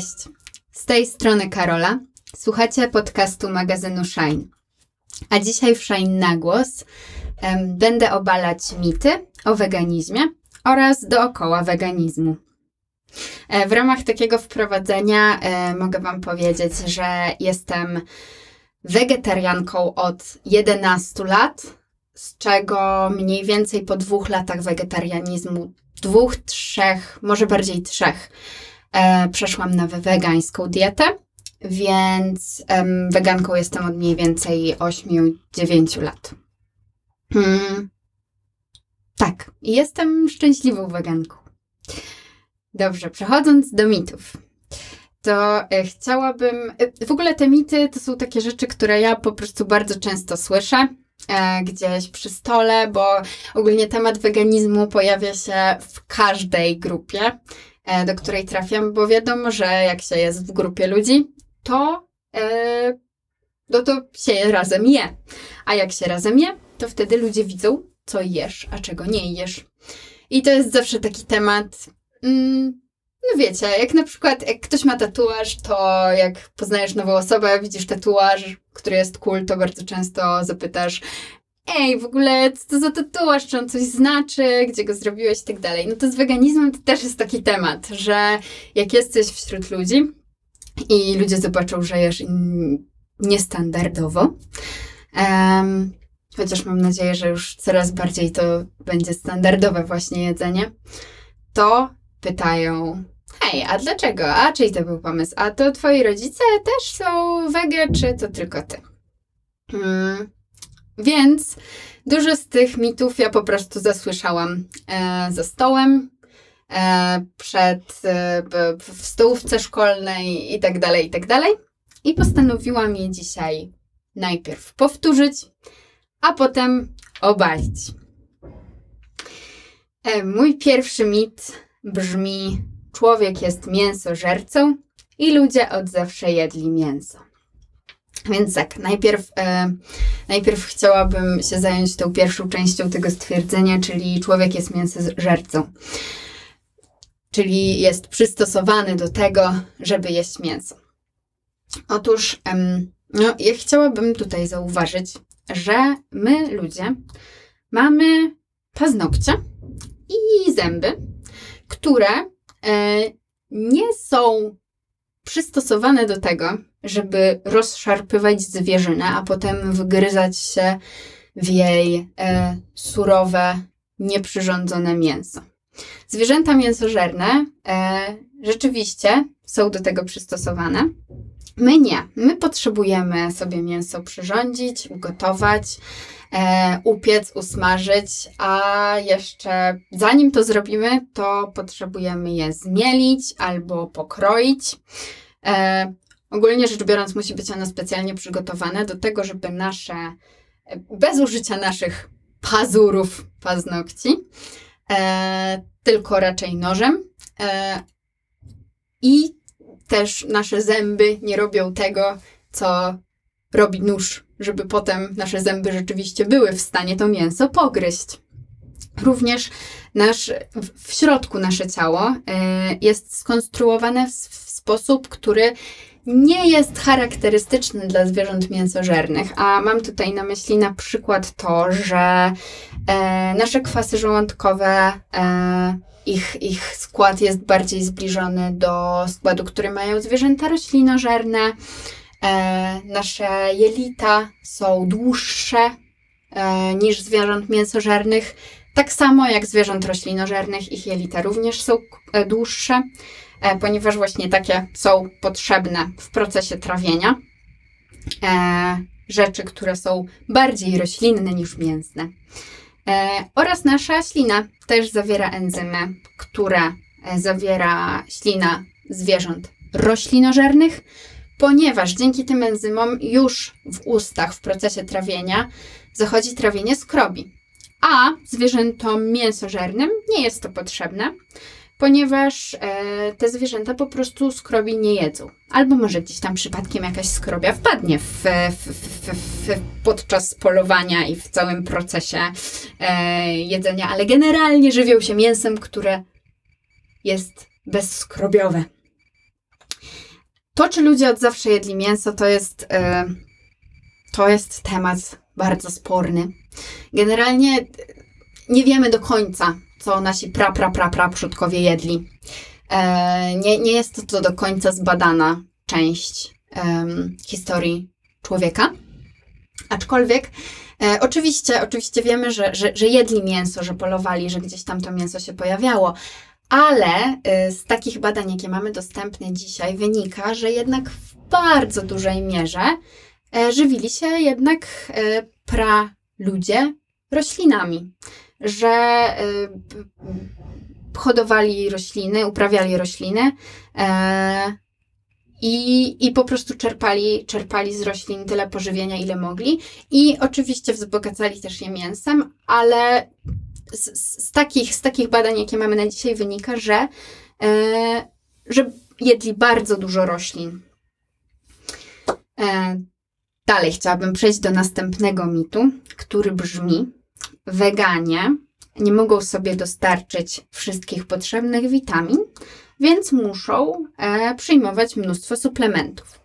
Cześć, z tej strony Karola. Słuchacie podcastu magazynu Shine. A dzisiaj w Shine na głos będę obalać mity o weganizmie oraz dookoła weganizmu. E, w ramach takiego wprowadzenia e, mogę Wam powiedzieć, że jestem wegetarianką od 11 lat, z czego mniej więcej po dwóch latach wegetarianizmu, dwóch, trzech, może bardziej trzech, e, przeszłam na wegańską dietę, więc weganką jestem od mniej więcej 8-9 lat. Hmm. Tak, jestem szczęśliwą weganką. Dobrze, przechodząc do mitów. To e, chciałabym. e, W ogóle te mity to są takie rzeczy, które ja po prostu bardzo często słyszę e, gdzieś przy stole, bo ogólnie temat weganizmu pojawia się w każdej grupie, do której trafiam, bo wiadomo, że jak się jest w grupie ludzi, to, e, no to się razem je. A jak się razem je, to wtedy ludzie widzą, co jesz, a czego nie jesz. I to jest zawsze taki temat. Mm, no wiecie, jak na przykład jak ktoś ma tatuaż, to jak poznajesz nową osobę, widzisz tatuaż, który jest cool, to bardzo często zapytasz ej, w ogóle co to za tatuaż, czy on coś znaczy, gdzie go zrobiłeś i tak dalej. No to z weganizmem to też jest taki temat, że jak jesteś wśród ludzi i ludzie zobaczą, że jesz niestandardowo, em, chociaż mam nadzieję, że już coraz bardziej to będzie standardowe właśnie jedzenie, to pytają, hej, a dlaczego? A czyj to był pomysł? A to twoi rodzice też są wege, czy to tylko ty? Mm, więc dużo z tych mitów ja po prostu zasłyszałam e, za stołem, e, przed, e, w stołówce szkolnej i tak dalej, i tak dalej. I postanowiłam je dzisiaj najpierw powtórzyć, a potem obalić. E, mój pierwszy mit brzmi: Człowiek jest mięsożercą i ludzie od zawsze jedli mięso. Więc tak, najpierw, e, najpierw chciałabym się zająć tą pierwszą częścią tego stwierdzenia, czyli człowiek jest mięsożercą. Czyli jest przystosowany do tego, żeby jeść mięso. Otóż em, no, ja chciałabym tutaj zauważyć, że my ludzie mamy paznokcie i zęby, które e, nie są przystosowane do tego, żeby rozszarpywać zwierzynę, a potem wgryzać się w jej e, surowe, nieprzyrządzone mięso. Zwierzęta mięsożerne e, rzeczywiście są do tego przystosowane. My nie. My potrzebujemy sobie mięso przyrządzić, ugotować, e, upiec, usmażyć, a jeszcze zanim to zrobimy, to potrzebujemy je zmielić albo pokroić. E, ogólnie rzecz biorąc, musi być ono specjalnie przygotowane do tego, żeby nasze, bez użycia naszych pazurów, paznokci, e, tylko raczej nożem. E, I też nasze zęby nie robią tego, co robi nóż, żeby potem nasze zęby rzeczywiście były w stanie to mięso pogryźć. Również nasz, w- w środku nasze ciało e, jest skonstruowane w, w sposób, który nie jest charakterystyczny dla zwierząt mięsożernych, a mam tutaj na myśli na przykład to, że e, nasze kwasy żołądkowe, e, ich, ich skład jest bardziej zbliżony do składu, który mają zwierzęta roślinożerne. E, nasze jelita są dłuższe e, niż zwierząt mięsożernych. Tak samo jak zwierząt roślinożernych, ich jelita również są e, dłuższe, e, ponieważ właśnie takie są potrzebne w procesie trawienia. E, rzeczy, które są bardziej roślinne niż mięsne. Oraz nasza ślina też zawiera enzymy, które zawiera ślina zwierząt roślinożernych, ponieważ dzięki tym enzymom już w ustach w procesie trawienia zachodzi trawienie skrobi. A zwierzętom mięsożernym nie jest to potrzebne, ponieważ e, te zwierzęta po prostu skrobi nie jedzą. Albo może gdzieś tam przypadkiem jakaś skrobia wpadnie w, w, w, w, podczas polowania i w całym procesie e, jedzenia, ale generalnie żywią się mięsem, które jest bezskrobiowe. to, czy ludzie od zawsze jedli mięso, to jest, e, to jest temat bardzo sporny. Generalnie nie wiemy do końca, co nasi pra, pra, pra, pra przodkowie jedli. E, nie, nie jest to, do końca zbadana część historii człowieka. Aczkolwiek e, oczywiście, oczywiście wiemy, że, że, że jedli mięso, że polowali, że gdzieś tam to mięso się pojawiało, ale e, z takich badań, jakie mamy dostępne dzisiaj, wynika, że jednak w bardzo dużej mierze e, żywili się jednak e, pra ludzie roślinami, że e, hodowali rośliny, uprawiali rośliny. E, i, i po prostu czerpali, czerpali z roślin tyle pożywienia, ile mogli. I oczywiście wzbogacali też je mięsem, ale z, z, takich, z takich badań, jakie mamy na dzisiaj, wynika, że, e, że jedli bardzo dużo roślin. Dalej chciałabym przejść do następnego mitu, który brzmi: Weganie nie mogą sobie dostarczyć wszystkich potrzebnych witamin, więc muszą e, przyjmować mnóstwo suplementów.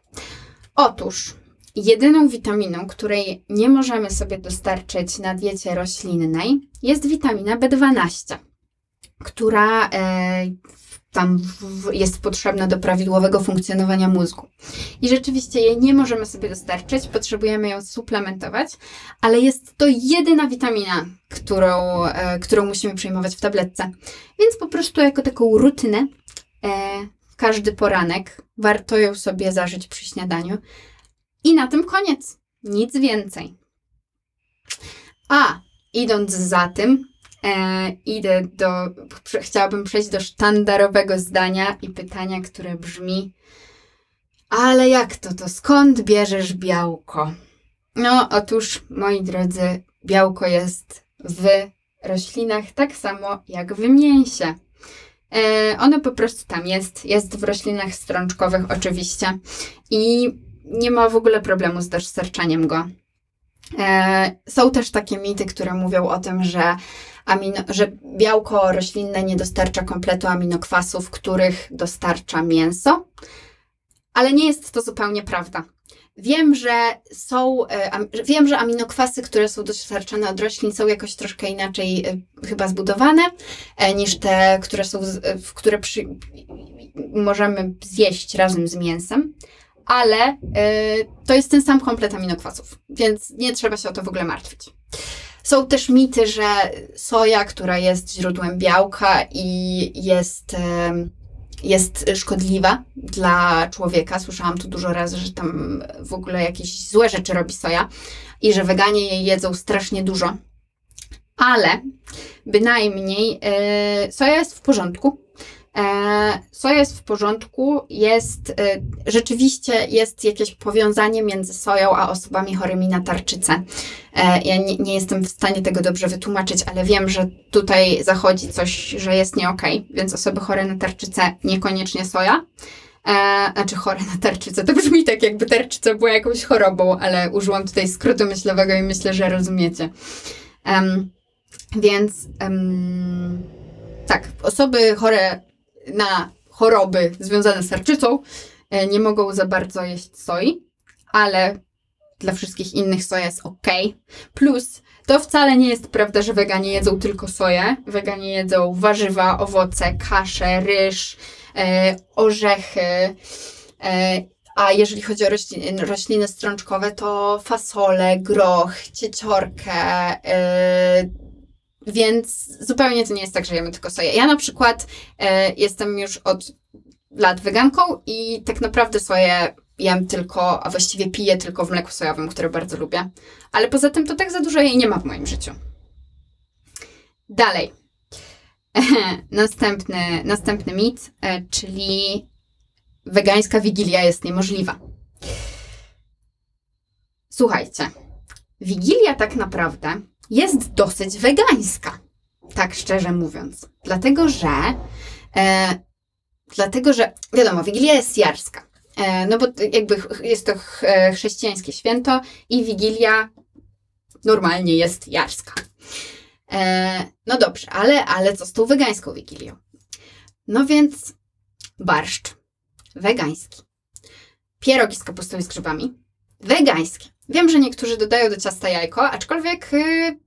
Otóż jedyną witaminą, której nie możemy sobie dostarczyć na diecie roślinnej, jest witamina B12, która e, tam w, jest potrzebna do prawidłowego funkcjonowania mózgu. I rzeczywiście jej nie możemy sobie dostarczyć, potrzebujemy ją suplementować, ale jest to jedyna witamina, którą, e, którą musimy przyjmować w tabletce. Więc po prostu jako taką rutynę e, każdy poranek. Warto ją sobie zażyć przy śniadaniu. I na tym koniec. Nic więcej. A idąc za tym, e, idę do. Chciałabym przejść do sztandarowego zdania i pytania, które brzmi: Ale jak to, to skąd bierzesz białko? No, otóż, moi drodzy, białko jest w roślinach tak samo jak w mięsie. E, ono po prostu tam jest, jest w roślinach strączkowych oczywiście i nie ma w ogóle problemu z dostarczaniem go. E, są też takie mity, które mówią o tym, że, amino, że białko roślinne nie dostarcza kompletu aminokwasów, których dostarcza mięso, ale nie jest to zupełnie prawda. Wiem, że są, e, wiem, że aminokwasy, które są dostarczane od roślin, są jakoś troszkę inaczej e, chyba zbudowane e, niż te, które są, które przy, możemy zjeść razem z mięsem, ale to jest ten sam komplet aminokwasów, więc nie trzeba się o to w ogóle martwić. Są też mity, że soja, która jest źródłem białka i jest jest szkodliwa dla człowieka. Słyszałam tu dużo razy, że tam w ogóle jakieś złe rzeczy robi soja i że weganie jej jedzą strasznie dużo. Ale bynajmniej yy, soja jest w porządku. E, co jest w porządku, jest e, rzeczywiście jest jakieś powiązanie między soją a osobami chorymi na tarczycę. E, ja nie, nie, jestem w stanie tego dobrze wytłumaczyć, ale wiem, że tutaj zachodzi coś, że jest nie okay, więc osoby chore na tarczycę niekoniecznie soja. E, znaczy chore na tarczycę. To brzmi tak, jakby tarczyca była jakąś chorobą, ale użyłam tutaj skrótu myślowego i myślę, że rozumiecie. Um, więc um, tak, osoby chore na choroby związane z tarczycą e, nie mogą za bardzo jeść soi, ale dla wszystkich innych soja jest ok. Plus, to wcale nie jest prawda, że weganie jedzą tylko soję. Weganie jedzą warzywa, owoce, kasze, ryż, e, orzechy. E, a jeżeli chodzi o rośliny, strączkowe, to fasole, groch, cieciorkę, e, więc zupełnie to nie jest tak, że jemy tylko soję. Ja na przykład e, jestem już od lat weganką i tak naprawdę soję jem tylko, a właściwie piję tylko w mleku sojowym, które bardzo lubię. Ale poza tym to tak za dużo jej nie ma w moim życiu. Dalej. następny, następny mit, e, czyli wegańska wigilia jest niemożliwa. Słuchajcie, wigilia tak naprawdę jest dosyć wegańska, tak szczerze mówiąc. Dlatego, że e, dlatego, że wiadomo, Wigilia jest jarska. E, no bo jakby jest to e, chrześcijańskie święto i Wigilia normalnie jest jarska. E, no dobrze, ale, ale co z tą wegańską Wigilią? No więc barszcz wegański. pierogi z kapustą i z grzybami. Wegańskie. Wiem, że niektórzy dodają do ciasta jajko, aczkolwiek yy,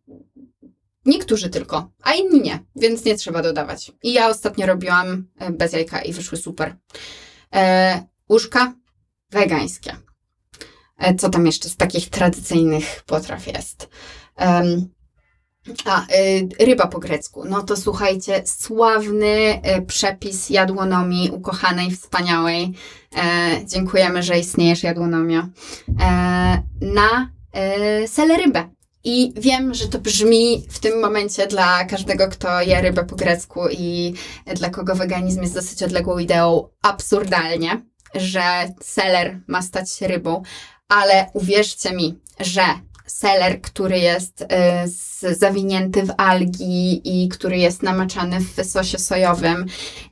niektórzy tylko, a inni nie, więc nie trzeba dodawać. I ja ostatnio robiłam y, bez jajka i wyszły super. E, łóżka wegańskie. E, co tam jeszcze z takich tradycyjnych potraw jest? A, y, ryba po grecku. No to słuchajcie, sławny y, przepis jadłonomii ukochanej, wspaniałej. E, dziękujemy, że istniejesz jadłonomio. E, na e, selerybę. I wiem, że to brzmi w tym momencie dla każdego, kto je rybę po grecku i dla kogo weganizm jest dosyć odległą ideą, absurdalnie, że seler ma stać się rybą, ale uwierzcie mi, że seler, który jest y, zawinięty w algi i który jest namaczany w sosie sojowym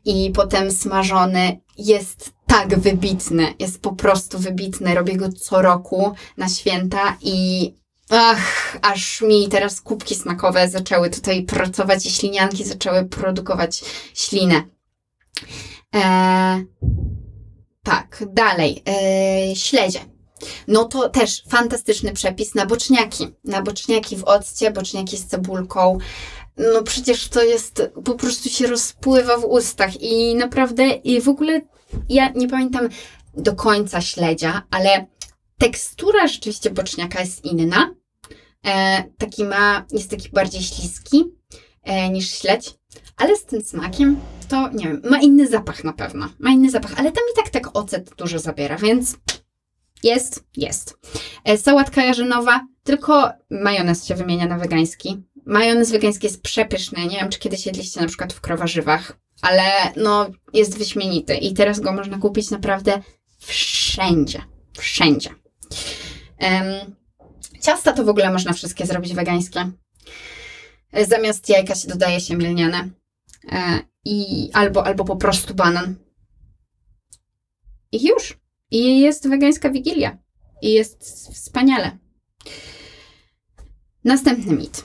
i potem smażony, jest tak wybitny. Jest po prostu wybitny. Robię go co roku na święta i ach, aż mi teraz kubki smakowe zaczęły tutaj pracować i ślinianki zaczęły produkować ślinę. Eee, tak, dalej. Eee, śledzie no to też fantastyczny przepis na boczniaki. Na boczniaki w occie, boczniaki z cebulką. No przecież to jest, po prostu się rozpływa w ustach i naprawdę, i w ogóle ja nie pamiętam do końca śledzia, ale tekstura rzeczywiście boczniaka jest inna. E, taki ma, jest taki bardziej śliski e, niż śledź, ale z tym smakiem to nie wiem, ma inny zapach na pewno. Ma inny zapach, ale tam i tak tak ocet dużo zabiera, więc jest, jest. E, sałatka jarzynowa, tylko majonez się wymienia na wegański. Majonez wegański jest przepyszny. Nie wiem, czy kiedyś jedliście na przykład w krowarzywach, ale no jest wyśmienity i teraz go można kupić naprawdę wszędzie. Wszędzie. Um, ciasta to w ogóle można wszystkie zrobić wegańskie. E, zamiast jajka się dodaje się milniane. E, I albo, albo po prostu banan. I już. I jest wegańska wigilia. I jest wspaniale. Następny mit.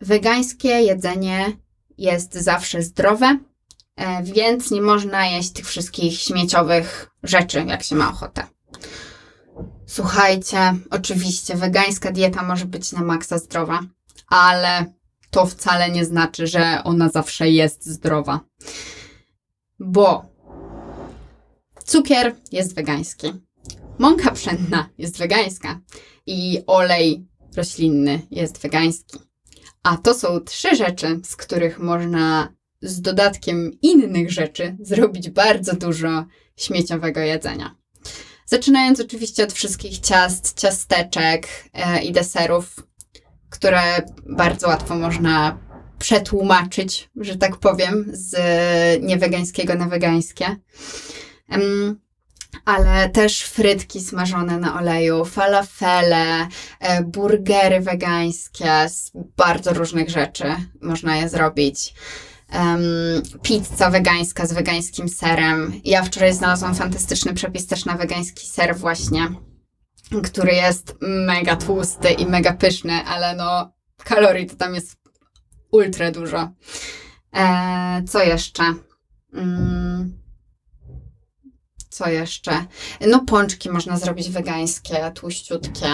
Wegańskie jedzenie jest zawsze zdrowe, e, więc nie można jeść tych wszystkich śmieciowych rzeczy, jak się ma ochotę. Słuchajcie, oczywiście wegańska dieta może być na maksa zdrowa, ale to wcale nie znaczy, że ona zawsze jest zdrowa. Bo Cukier jest wegański. Mąka pszenna jest wegańska i olej roślinny jest wegański. A to są trzy rzeczy, z których można z dodatkiem innych rzeczy zrobić bardzo dużo śmieciowego jedzenia. Zaczynając oczywiście od wszystkich ciast, ciasteczek e, i deserów, które bardzo łatwo można przetłumaczyć, że tak powiem, z niewegańskiego na wegańskie ale też frytki smażone na oleju, falafele, e, burgery wegańskie, z bardzo różnych rzeczy można je zrobić. Um, pizza wegańska z wegańskim serem. Ja wczoraj znalazłam fantastyczny przepis też na wegański ser właśnie, który jest mega tłusty i mega pyszny, ale no kalorii to tam jest ultra dużo. E, co jeszcze? Mm co jeszcze? No pączki można zrobić wegańskie, tłuściutkie.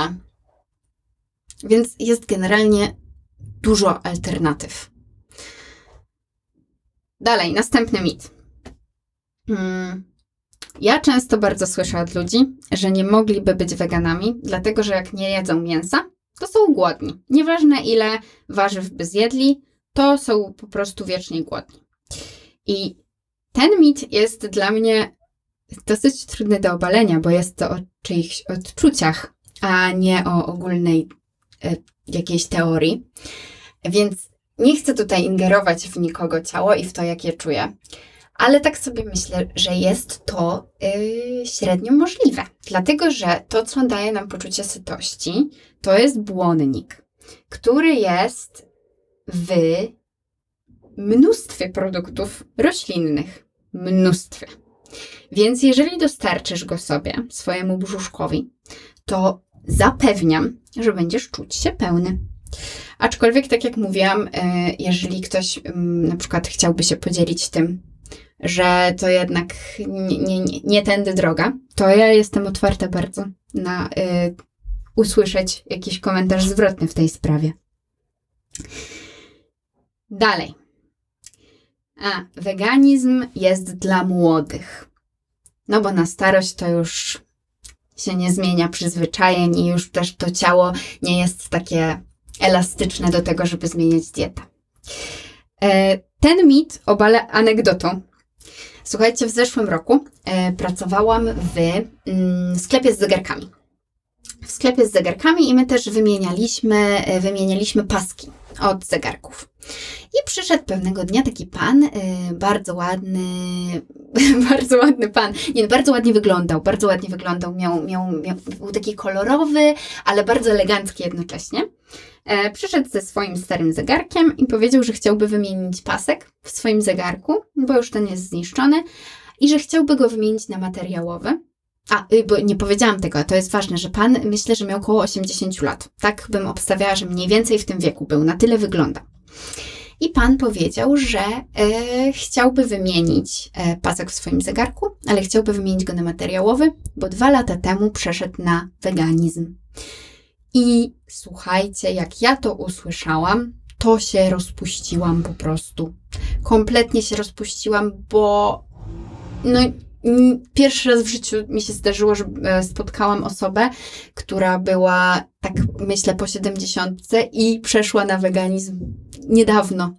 Więc jest generalnie dużo alternatyw. Dalej, następny mit. Hmm. Ja często bardzo słyszę od ludzi, że nie mogliby być weganami, dlatego że jak nie jedzą mięsa, to są głodni. Nieważne ile warzyw by zjedli, to są po prostu wiecznie głodni. I ten mit jest dla mnie dosyć trudny do obalenia, bo jest to o czyichś odczuciach, a nie o ogólnej e, jakiejś teorii. Więc nie chcę tutaj ingerować w nikogo ciało i w to, jak je czuję. Ale tak sobie myślę, że jest to yy, średnio możliwe. Dlatego, że to, co daje nam poczucie sytości, to jest błonnik, który jest w mnóstwie produktów roślinnych. Mnóstwie. Więc jeżeli dostarczysz go sobie, swojemu brzuszkowi, to zapewniam, że będziesz czuć się pełny. Aczkolwiek, tak jak mówiłam, e, jeżeli ktoś mm, na przykład chciałby się podzielić tym, że to jednak nie, nie, nie, tędy droga, to ja jestem otwarta bardzo na y, usłyszeć jakiś komentarz zwrotny w tej sprawie. Dalej. A, weganizm jest dla młodych. No bo na starość to już się nie zmienia przyzwyczajeń i już też to ciało nie jest takie elastyczne do tego, żeby zmieniać dietę. E, ten mit obalę anegdotą. Słuchajcie, w zeszłym roku e, pracowałam w mm, sklepie z zegarkami. W sklepie z zegarkami i my też wymienialiśmy, e, wymienialiśmy paski od zegarków. I przyszedł pewnego dnia taki pan, y, bardzo ładny, bardzo ładny pan. Nie, bardzo ładnie wyglądał, bardzo ładnie wyglądał. Miał, miał, miał, był taki kolorowy, ale bardzo elegancki jednocześnie. E, przyszedł ze swoim starym zegarkiem i powiedział, że chciałby wymienić pasek w swoim zegarku, bo już ten jest zniszczony, i że chciałby go wymienić na materiałowy. A, y, bo nie powiedziałam tego, to jest ważne, że pan myślę, że miał około 80 lat. Tak bym obstawiała, że mniej więcej w tym wieku był, na tyle wygląda. I pan powiedział, że e, chciałby wymienić e, pasek w swoim zegarku, ale chciałby wymienić go na materiałowy, bo dwa lata temu przeszedł na weganizm. I słuchajcie, jak ja to usłyszałam, to się rozpuściłam po prostu. Kompletnie się rozpuściłam, bo no Pierwszy raz w życiu mi się zdarzyło, że e, spotkałam osobę, która była, tak myślę, po 70 i przeszła na weganizm niedawno.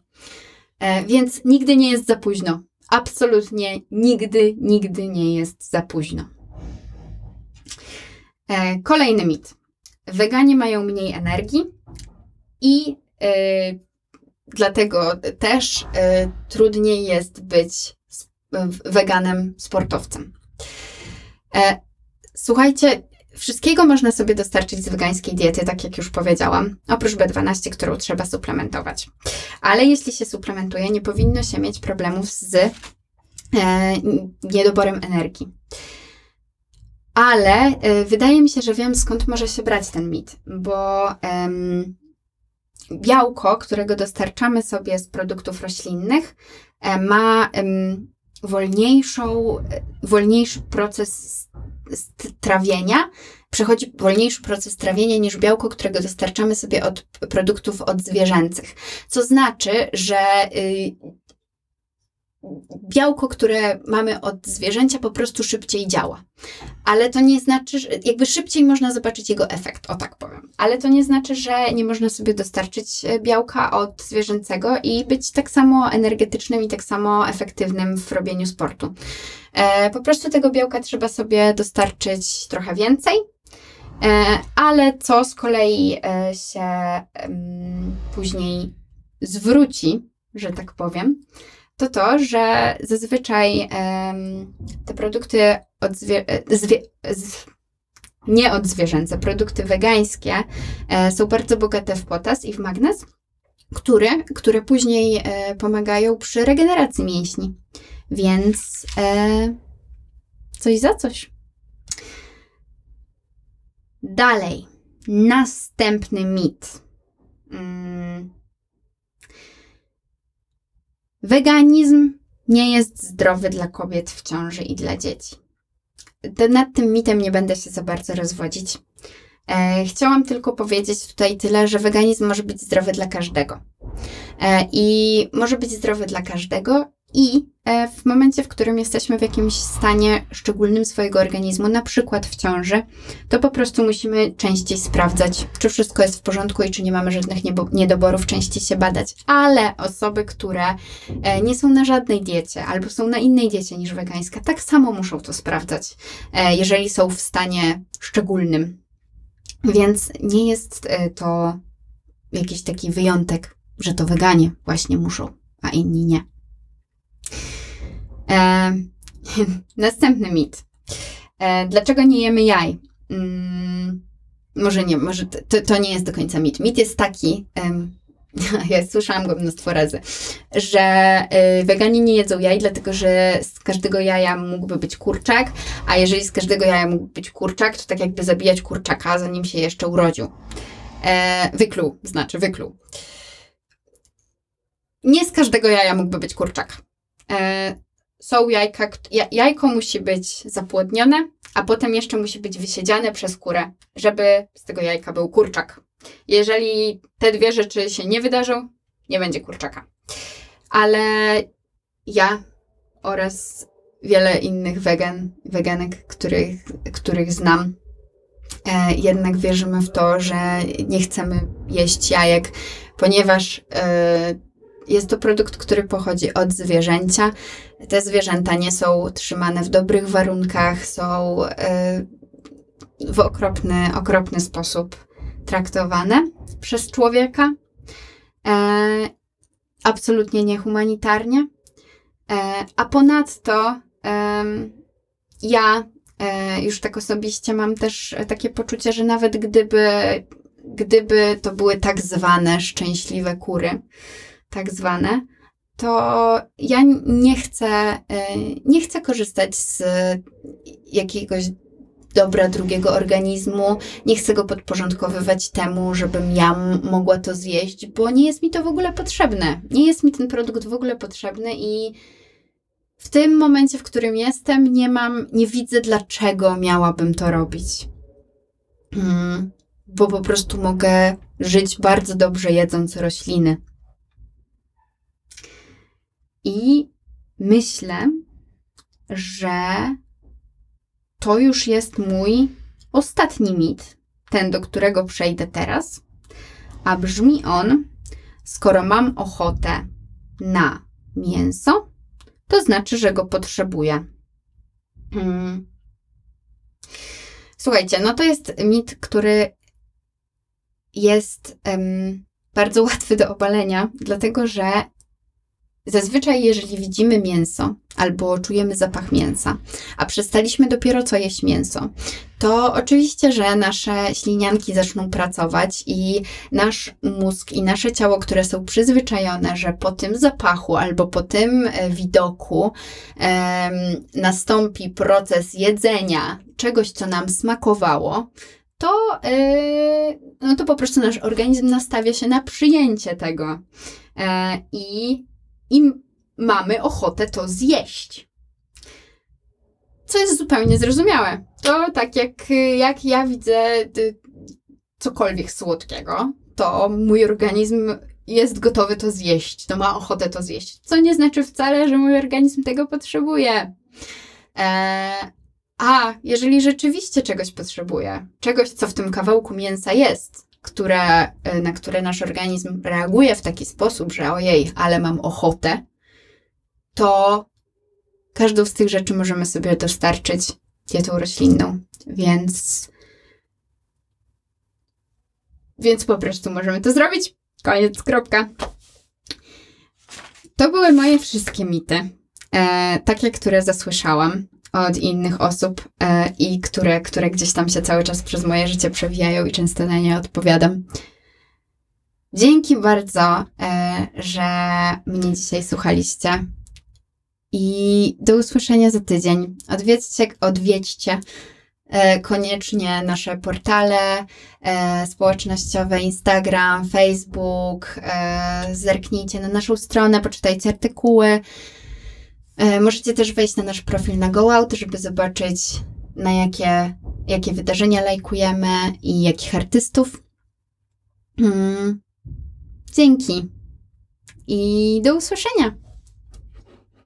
E, więc nigdy nie jest za późno. Absolutnie nigdy, nigdy nie jest za późno. E, kolejny mit. Weganie mają mniej energii i dlatego też trudniej jest być weganem, sportowcem. E, słuchajcie, wszystkiego można sobie dostarczyć z wegańskiej diety, tak jak już powiedziałam, oprócz B12, którą trzeba suplementować. Ale jeśli się suplementuje, nie powinno się mieć problemów z e, niedoborem energii. Ale e, wydaje mi się, że wiem skąd może się brać ten mit, bo białko, którego dostarczamy sobie z produktów roślinnych, e, ma wolniejszą, wolniejszy proces trawienia, przechodzi wolniejszy proces trawienia niż białko, którego dostarczamy sobie od produktów odzwierzęcych. Co znaczy, że y, białko, które mamy od zwierzęcia, po prostu szybciej działa. Ale to nie znaczy, że jakby szybciej można zobaczyć jego efekt, o tak powiem. Ale to nie znaczy, że nie można sobie dostarczyć e, białka od zwierzęcego i być tak samo energetycznym i tak samo efektywnym w robieniu sportu. E, po prostu tego białka trzeba sobie dostarczyć trochę więcej. E, ale co z kolei się później zwróci, że tak powiem, to to, że zazwyczaj um, te produkty od zwie, z, nie od zwierzęce, produkty wegańskie e, są bardzo bogate w potas i w magnez, które, które później e, pomagają przy regeneracji mięśni. Więc e, coś za coś. Dalej, następny mit. Hmm Weganizm nie jest zdrowy dla kobiet w ciąży i dla dzieci. Nad tym mitem nie będę się za bardzo rozwodzić. E, chciałam tylko powiedzieć tutaj tyle, że weganizm może być zdrowy dla każdego. E, I może być zdrowy dla każdego, i e, w momencie, w którym jesteśmy w jakimś stanie szczególnym swojego organizmu, na przykład w ciąży, to po prostu musimy częściej sprawdzać, czy wszystko jest w porządku i czy nie mamy żadnych niedoborów, częściej się badać. Ale osoby, które e, nie są na żadnej diecie albo są na innej diecie niż wegańska, tak samo muszą to sprawdzać, e, jeżeli są w stanie szczególnym. Więc nie jest to jakiś taki wyjątek, że to weganie właśnie muszą, a inni nie. E, następny mit. E, dlaczego nie jemy jaj? Mm, może nie, może to, to, nie jest do końca mit. Mit jest taki, um, ja słyszałam go mnóstwo razy, że y, weganie nie jedzą jaj, dlatego że z każdego jaja mógłby być kurczak, a jeżeli z każdego jaja mógł być kurczak, to tak jakby zabijać kurczaka, zanim się jeszcze urodził. E, wykluł, znaczy wykluł. Nie z każdego jaja mógłby być kurczak. E, są jajka, jajko musi być zapłodnione, a potem jeszcze musi być wysiedziane przez kurę, żeby z tego jajka był kurczak. Jeżeli te dwie rzeczy się nie wydarzą, nie będzie kurczaka. Ale ja oraz wiele innych wegan, weganek, których, których znam, e, jednak wierzymy w to, że nie chcemy jeść jajek, ponieważ e, jest to produkt, który pochodzi od zwierzęcia. Te zwierzęta nie są trzymane w dobrych warunkach, są e, w okropny, okropny sposób traktowane przez człowieka. E, absolutnie niehumanitarnie. E, a ponadto ja już tak osobiście mam też takie poczucie, że nawet gdyby, gdyby to były tak zwane szczęśliwe kury, tak zwane, to ja nie chcę, e, nie chcę korzystać z jakiegoś dobra drugiego organizmu, nie chcę go podporządkowywać temu, żebym ja mogła to zjeść, bo nie jest mi to w ogóle potrzebne. Nie jest mi ten produkt w ogóle potrzebny i w tym momencie, w którym jestem, nie mam, nie widzę, dlaczego miałabym to robić. Hmm, bo po prostu mogę żyć bardzo dobrze jedząc rośliny. I myślę, że to już jest mój ostatni mit, ten, do którego przejdę teraz. A brzmi on: skoro mam ochotę na mięso, to znaczy, że go potrzebuję. Hmm. Słuchajcie, no to jest mit, który jest um, bardzo łatwy do obalenia, dlatego że Zazwyczaj, jeżeli widzimy mięso albo czujemy zapach mięsa, a przestaliśmy dopiero co jeść mięso, to oczywiście, że nasze ślinianki zaczną pracować i nasz mózg i nasze ciało, które są przyzwyczajone, że po tym zapachu albo po tym e, widoku nastąpi proces jedzenia czegoś, co nam smakowało, to, yy, no to po prostu nasz organizm nastawia się na przyjęcie tego. E, I i mamy ochotę to zjeść. Co jest zupełnie zrozumiałe. To tak jak, jak ja widzę y, cokolwiek słodkiego, to mój organizm jest gotowy to zjeść, to ma ochotę to zjeść. Co nie znaczy wcale, że mój organizm tego potrzebuje. Eee, a jeżeli rzeczywiście czegoś potrzebuje, czegoś, co w tym kawałku mięsa jest, które, y, na które nasz organizm reaguje w taki sposób, że ojej, ale mam ochotę, to każdą z tych rzeczy możemy sobie dostarczyć dietą roślinną. Więc, więc po prostu możemy to zrobić. Koniec, kropka. To były moje wszystkie mity, e, takie, które zasłyszałam od innych osób e, i które, które gdzieś tam się cały czas przez moje życie przewijają i często na nie odpowiadam. Dzięki bardzo, e, że mnie dzisiaj słuchaliście. I do usłyszenia za tydzień. Odwiedźcie, odwiedźcie e, koniecznie nasze portale społecznościowe, Instagram, Facebook. Zerknijcie na naszą stronę, poczytajcie artykuły. E, możecie też wejść na nasz profil na GoOut, żeby zobaczyć na jakie, jakie wydarzenia lajkujemy i jakich artystów. Hmm. Dzięki i do usłyszenia.